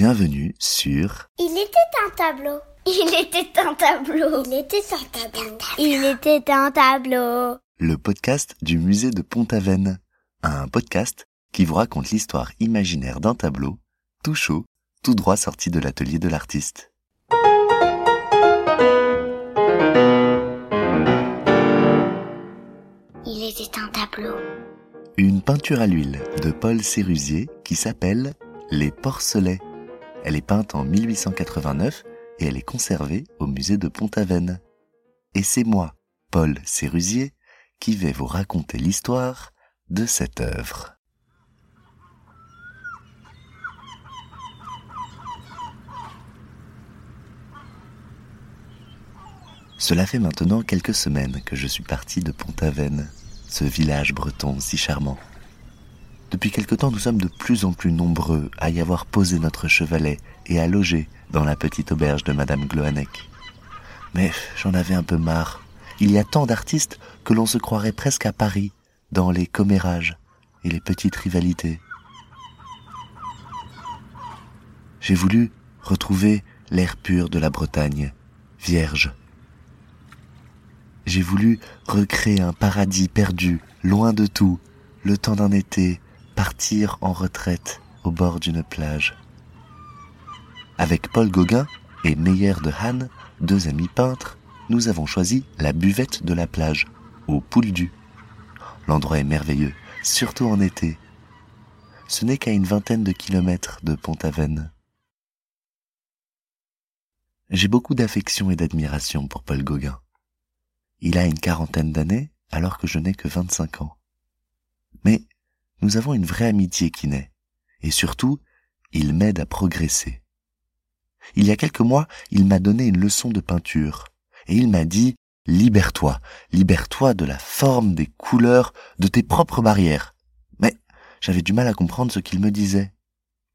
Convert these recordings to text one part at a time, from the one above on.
Bienvenue sur Il était un tableau. Il était un tableau. Il était un tableau. Il était un tableau. le podcast du musée de Pont-Aven. Un podcast qui vous raconte l'histoire imaginaire d'un tableau, tout chaud, tout droit sorti de l'atelier de l'artiste. Il était un tableau. Une peinture à l'huile de Paul Sérusier qui s'appelle Les Porcelets. Elle est peinte en 1889 et elle est conservée au musée de Pont-Aven. Et c'est moi, Paul Sérusier, qui vais vous raconter l'histoire de cette œuvre. Cela fait maintenant quelques semaines que je suis parti de Pont-Aven, ce village breton si charmant. Depuis quelque temps, nous sommes de plus en plus nombreux à y avoir posé notre chevalet et à loger dans la petite auberge de Madame Gloanec. Mais j'en avais un peu marre. Il y a tant d'artistes que l'on se croirait presque à Paris, dans les commérages et les petites rivalités. J'ai voulu retrouver l'air pur de la Bretagne, vierge. J'ai voulu recréer un paradis perdu, loin de tout, le temps d'un été, partir en retraite au bord d'une plage. Avec Paul Gauguin et Meyer de Han, deux amis peintres, nous avons choisi la buvette de la plage, au Pouldu. L'endroit est merveilleux, surtout en été. Ce n'est qu'à une vingtaine de kilomètres de Pont-Aven. J'ai beaucoup d'affection et d'admiration pour Paul Gauguin. Il a une quarantaine d'années alors que je n'ai que 25 ans. Mais nous avons une vraie amitié qui naît. Et surtout, il m'aide à progresser. Il y a quelques mois, il m'a donné une leçon de peinture. Et il m'a dit, libère-toi, libère-toi de la forme, des couleurs, de tes propres barrières. Mais j'avais du mal à comprendre ce qu'il me disait.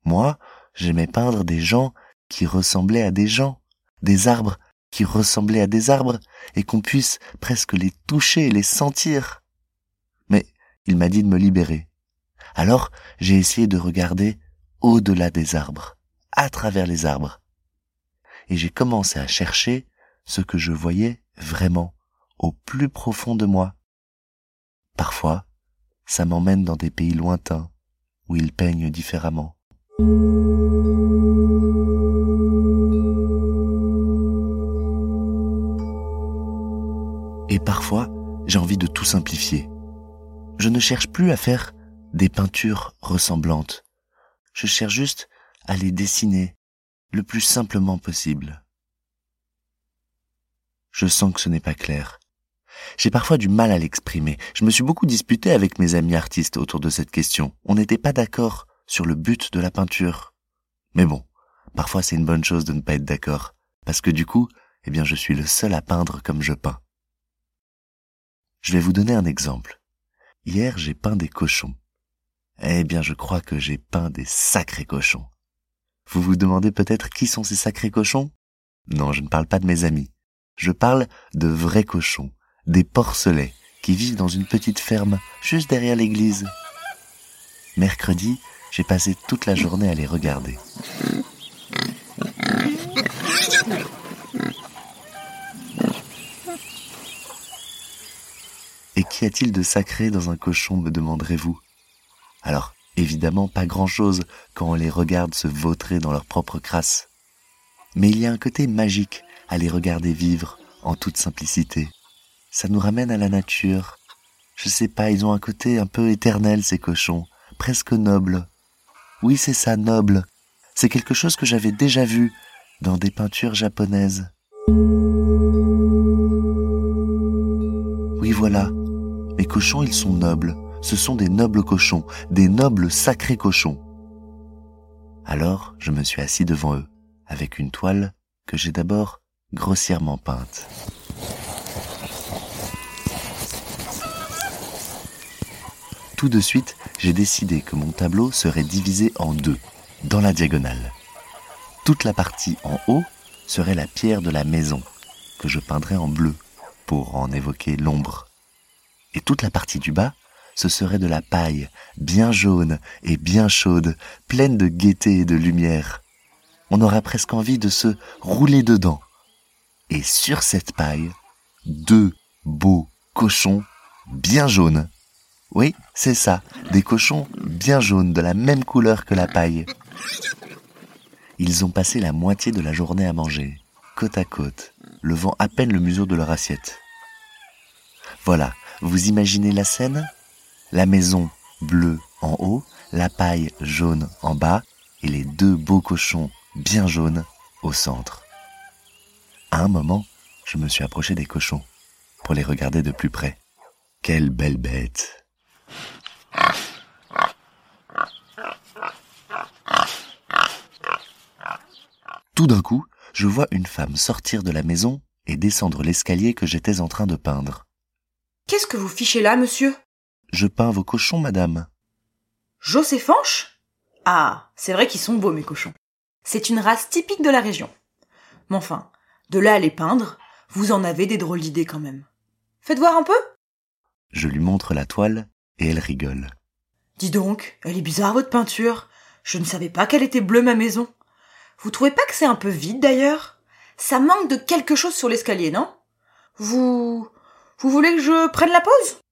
Moi, j'aimais peindre des gens qui ressemblaient à des gens, des arbres qui ressemblaient à des arbres, et qu'on puisse presque les toucher et les sentir. Mais il m'a dit de me libérer. Alors j'ai essayé de regarder au-delà des arbres, à travers les arbres. Et j'ai commencé à chercher ce que je voyais vraiment, au plus profond de moi. Parfois, ça m'emmène dans des pays lointains, où ils peignent différemment. Et parfois, j'ai envie de tout simplifier. Je ne cherche plus à faire des peintures ressemblantes. Je cherche juste à les dessiner le plus simplement possible. Je sens que ce n'est pas clair. J'ai parfois du mal à l'exprimer. Je me suis beaucoup disputé avec mes amis artistes autour de cette question. On n'était pas d'accord sur le but de la peinture. Mais bon, parfois c'est une bonne chose de ne pas être d'accord, parce que du coup, eh bien je suis le seul à peindre comme je peins. Je vais vous donner un exemple. Hier, j'ai peint des cochons. Eh bien, je crois que j'ai peint des sacrés cochons. Vous vous demandez peut-être qui sont ces sacrés cochons? Non, je ne parle pas de mes amis. Je parle de vrais cochons, des porcelets, qui vivent dans une petite ferme juste derrière l'église. Mercredi, j'ai passé toute la journée à les regarder. Et qu'y a-t-il de sacré dans un cochon, me demanderez-vous? Alors, évidemment, pas grand-chose quand on les regarde se vautrer dans leur propre crasse. Mais il y a un côté magique à les regarder vivre en toute simplicité. Ça nous ramène à la nature. Je sais pas, ils ont un côté un peu éternel, ces cochons, presque noble. Oui, c'est ça, noble. C'est quelque chose que j'avais déjà vu dans des peintures japonaises. Oui, voilà. Les cochons, ils sont nobles. Ce sont des nobles cochons, des nobles sacrés cochons. Alors, je me suis assis devant eux, avec une toile que j'ai d'abord grossièrement peinte. Tout de suite, j'ai décidé que mon tableau serait divisé en deux, dans la diagonale. Toute la partie en haut serait la pierre de la maison, que je peindrais en bleu, pour en évoquer l'ombre. Et toute la partie du bas, ce serait de la paille, bien jaune et bien chaude, pleine de gaieté et de lumière, on aurait presque envie de se rouler dedans. Et sur cette paille, deux beaux cochons bien jaunes. Oui, c'est ça, des cochons bien jaunes, de la même couleur que la paille. Ils ont passé la moitié de la journée à manger, côte à côte, levant à peine le museau de leur assiette. Voilà, vous imaginez la scène? La maison bleue en haut, la paille jaune en bas et les deux beaux cochons bien jaunes au centre. À un moment, je me suis approché des cochons pour les regarder de plus près. Quelle belle bête Tout d'un coup, je vois une femme sortir de la maison et descendre l'escalier que j'étais en train de peindre. Qu'est-ce que vous fichez là, monsieur? Je peins vos cochons, madame. Joséphanche Ah, c'est vrai qu'ils sont beaux, mes cochons. C'est une race typique de la région. Mais enfin, de là à les peindre, vous en avez des drôles d'idées quand même. Faites voir un peu Je lui montre la toile et elle rigole. Dis donc, elle est bizarre votre peinture. Je ne savais pas qu'elle était bleue ma maison. Vous trouvez pas que c'est un peu vide d'ailleurs? Ça manque de quelque chose sur l'escalier, non? Vous... Vous voulez que je prenne la pause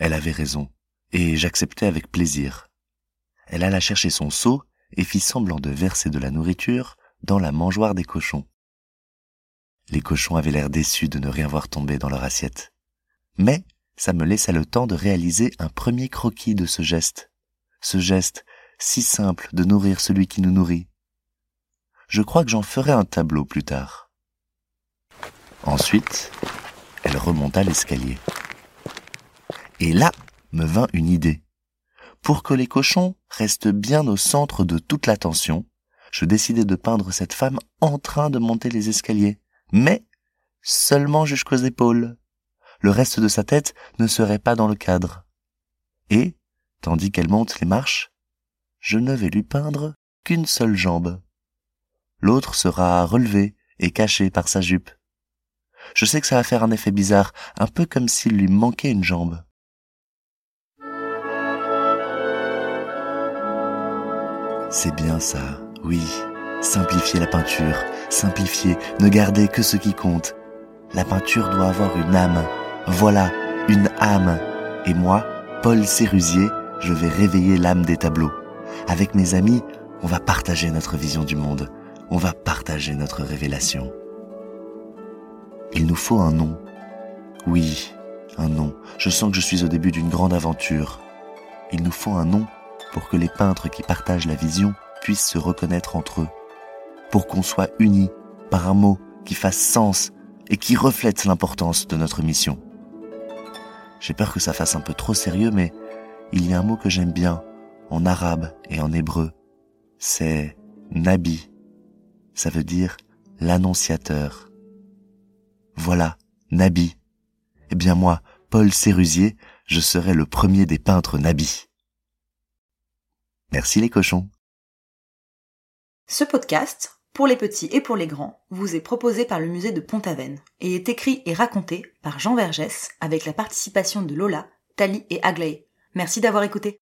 Elle avait raison, et j'acceptais avec plaisir. Elle alla chercher son seau et fit semblant de verser de la nourriture dans la mangeoire des cochons. Les cochons avaient l'air déçus de ne rien voir tomber dans leur assiette. Mais ça me laissa le temps de réaliser un premier croquis de ce geste. Ce geste si simple de nourrir celui qui nous nourrit. Je crois que j'en ferai un tableau plus tard. Ensuite, elle remonta l'escalier. Et là me vint une idée. Pour que les cochons restent bien au centre de toute l'attention, je décidai de peindre cette femme en train de monter les escaliers, mais seulement jusqu'aux épaules. Le reste de sa tête ne serait pas dans le cadre. Et, tandis qu'elle monte les marches, je ne vais lui peindre qu'une seule jambe. L'autre sera relevée et cachée par sa jupe. Je sais que ça va faire un effet bizarre, un peu comme s'il lui manquait une jambe. C'est bien ça, oui. Simplifier la peinture, simplifier, ne garder que ce qui compte. La peinture doit avoir une âme. Voilà, une âme. Et moi, Paul Sérusier, je vais réveiller l'âme des tableaux. Avec mes amis, on va partager notre vision du monde. On va partager notre révélation. Il nous faut un nom. Oui, un nom. Je sens que je suis au début d'une grande aventure. Il nous faut un nom pour que les peintres qui partagent la vision puissent se reconnaître entre eux, pour qu'on soit unis par un mot qui fasse sens et qui reflète l'importance de notre mission. J'ai peur que ça fasse un peu trop sérieux, mais il y a un mot que j'aime bien, en arabe et en hébreu. C'est Nabi. Ça veut dire l'annonciateur. Voilà, Nabi. Eh bien moi, Paul Sérusier, je serai le premier des peintres Nabi. Merci les cochons. Ce podcast, pour les petits et pour les grands, vous est proposé par le musée de Pont-Aven et est écrit et raconté par Jean Vergès avec la participation de Lola, Tali et Aglaé. Merci d'avoir écouté.